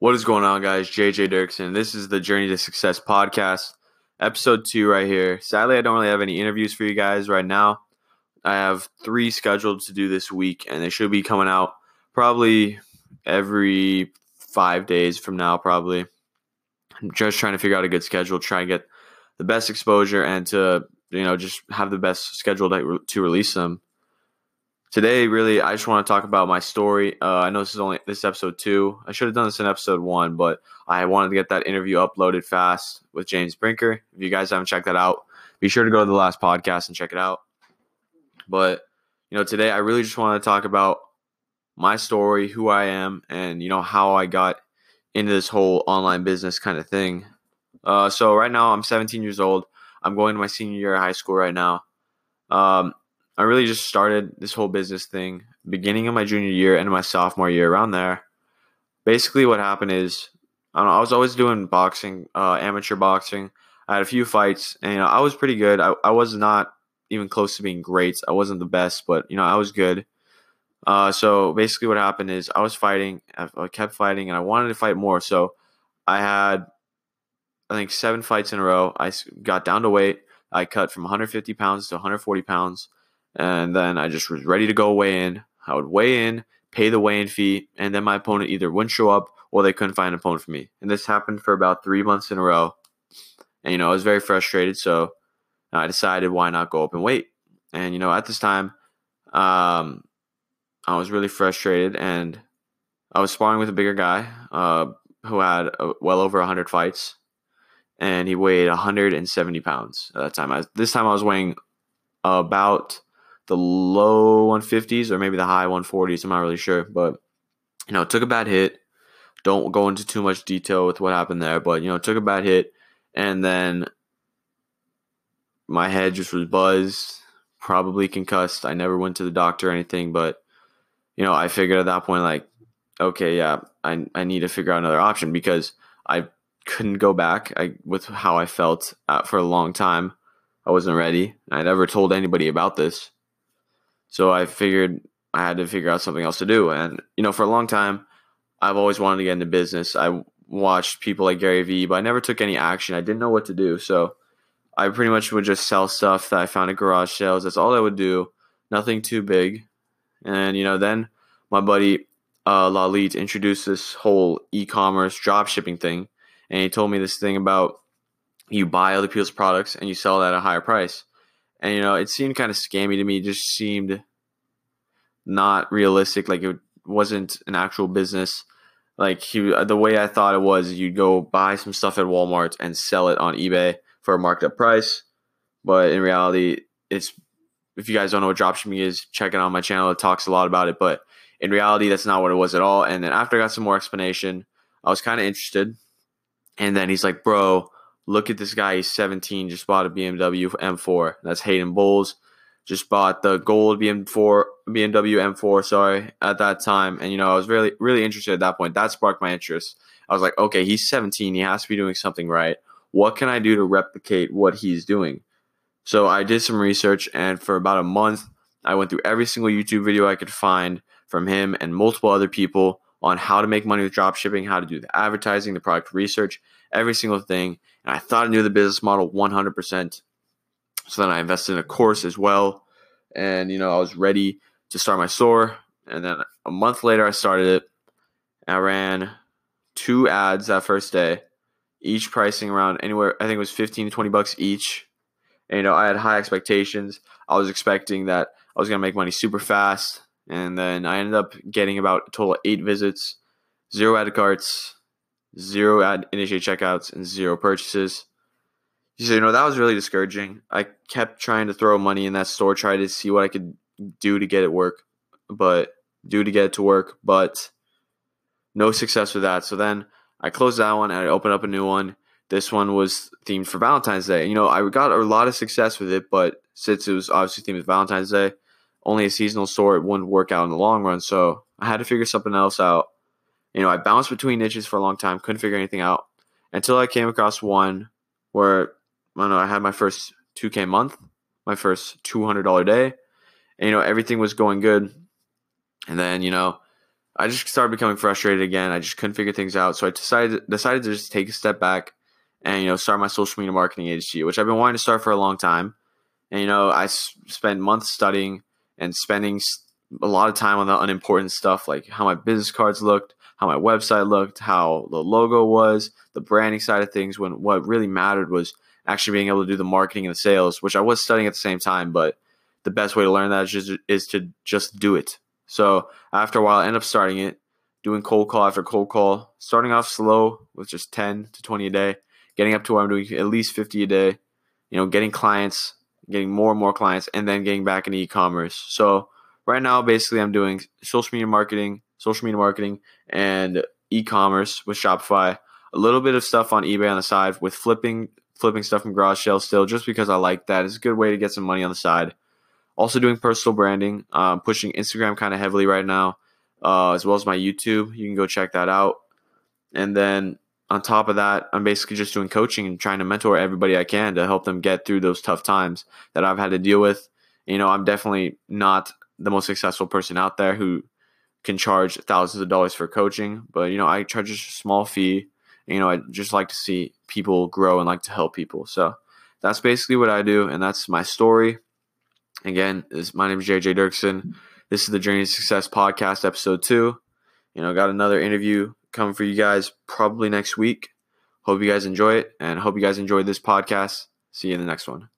What is going on, guys? JJ Dirksen. This is the Journey to Success podcast, episode two, right here. Sadly, I don't really have any interviews for you guys right now. I have three scheduled to do this week, and they should be coming out probably every five days from now, probably. I'm just trying to figure out a good schedule, try and get the best exposure, and to you know just have the best schedule to, to release them today really i just want to talk about my story. Uh, i know this is only this is episode two. I should have done this in episode one but i wanted to get that interview uploaded fast with james brinker. If you guys haven't checked that out be sure to go to the last podcast and check it out. But you know today i really just want to talk about my story who i am and you know how i got into this whole online business kind of thing. Uh, so right now i'm 17 years old. I'm going to my senior year of high school right now. Um, I really just started this whole business thing beginning of my junior year and my sophomore year around there. Basically, what happened is I, know, I was always doing boxing, uh, amateur boxing. I had a few fights, and you know, I was pretty good. I, I was not even close to being great. I wasn't the best, but you know, I was good. Uh, so basically, what happened is I was fighting. I kept fighting, and I wanted to fight more. So I had, I think, seven fights in a row. I got down to weight. I cut from 150 pounds to 140 pounds and then I just was ready to go weigh in. I would weigh in, pay the weigh-in fee, and then my opponent either wouldn't show up or they couldn't find an opponent for me. And this happened for about three months in a row. And you know, I was very frustrated, so I decided why not go up and wait. And you know, at this time, um, I was really frustrated, and I was sparring with a bigger guy uh, who had uh, well over 100 fights, and he weighed 170 pounds at that time. I, this time, I was weighing about the low 150s or maybe the high 140s. I'm not really sure, but you know, took a bad hit. Don't go into too much detail with what happened there, but you know, took a bad hit, and then my head just was buzzed, probably concussed. I never went to the doctor or anything, but you know, I figured at that point, like, okay, yeah, I I need to figure out another option because I couldn't go back. I with how I felt uh, for a long time. I wasn't ready. I never told anybody about this. So I figured I had to figure out something else to do. And, you know, for a long time, I've always wanted to get into business. I watched people like Gary Vee, but I never took any action. I didn't know what to do. So I pretty much would just sell stuff that I found at garage sales. That's all I would do. Nothing too big. And, you know, then my buddy uh, Lalit introduced this whole e commerce drop shipping thing. And he told me this thing about you buy other people's products and you sell that at a higher price and you know it seemed kind of scammy to me. It just seemed not realistic. Like it wasn't an actual business. Like he, the way I thought it was, you'd go buy some stuff at Walmart and sell it on eBay for a marked up price. But in reality, it's if you guys don't know what dropshipping is, check it out on my channel. It talks a lot about it. But in reality, that's not what it was at all. And then after I got some more explanation, I was kind of interested. And then he's like, "Bro, Look at this guy. He's 17. Just bought a BMW M4. That's Hayden Bowles. Just bought the gold BM4 BMW M4. Sorry, at that time, and you know I was really really interested at that point. That sparked my interest. I was like, okay, he's 17. He has to be doing something right. What can I do to replicate what he's doing? So I did some research, and for about a month, I went through every single YouTube video I could find from him and multiple other people on how to make money with drop shipping, how to do the advertising, the product research, every single thing. And I thought I knew the business model 100%. So then I invested in a course as well. And, you know, I was ready to start my store. And then a month later, I started it. I ran two ads that first day, each pricing around anywhere, I think it was 15 to 20 bucks each. And, you know, I had high expectations. I was expecting that I was going to make money super fast. And then I ended up getting about a total eight visits, zero added carts, zero ad initiate checkouts, and zero purchases. So, you know, that was really discouraging. I kept trying to throw money in that store, try to see what I could do to get it work, but do to get it to work, but no success with that. So then I closed that one and I opened up a new one. This one was themed for Valentine's Day. You know, I got a lot of success with it, but since it was obviously themed with Valentine's Day, only a seasonal store, it wouldn't work out in the long run. So I had to figure something else out. You know, I bounced between niches for a long time, couldn't figure anything out until I came across one where I don't know, I had my first 2K month, my first $200 day, and you know, everything was going good. And then, you know, I just started becoming frustrated again. I just couldn't figure things out. So I decided decided to just take a step back and you know start my social media marketing agency, which I've been wanting to start for a long time. And you know, I spent months studying and spending a lot of time on the unimportant stuff like how my business cards looked, how my website looked, how the logo was, the branding side of things. When what really mattered was actually being able to do the marketing and the sales, which I was studying at the same time. But the best way to learn that is, just, is to just do it. So after a while, I end up starting it, doing cold call after cold call, starting off slow with just 10 to 20 a day, getting up to where I'm doing at least 50 a day, you know, getting clients, getting more and more clients, and then getting back into e-commerce. So right now, basically, I'm doing social media marketing, social media marketing, and e-commerce with Shopify. A little bit of stuff on eBay on the side with flipping, flipping stuff from garage sales still, just because I like that. It's a good way to get some money on the side. Also doing personal branding, um, pushing Instagram kind of heavily right now, uh, as well as my YouTube. You can go check that out. And then on top of that, I'm basically just doing coaching and trying to mentor everybody I can to help them get through those tough times that I've had to deal with. You know, I'm definitely not the most successful person out there who can charge thousands of dollars for coaching, but you know, I charge a small fee. You know, I just like to see people grow and like to help people. So that's basically what I do, and that's my story. Again, is my name is JJ Dirksen. This is the Journey to Success podcast, episode two. You know, got another interview coming for you guys probably next week. Hope you guys enjoy it, and hope you guys enjoyed this podcast. See you in the next one.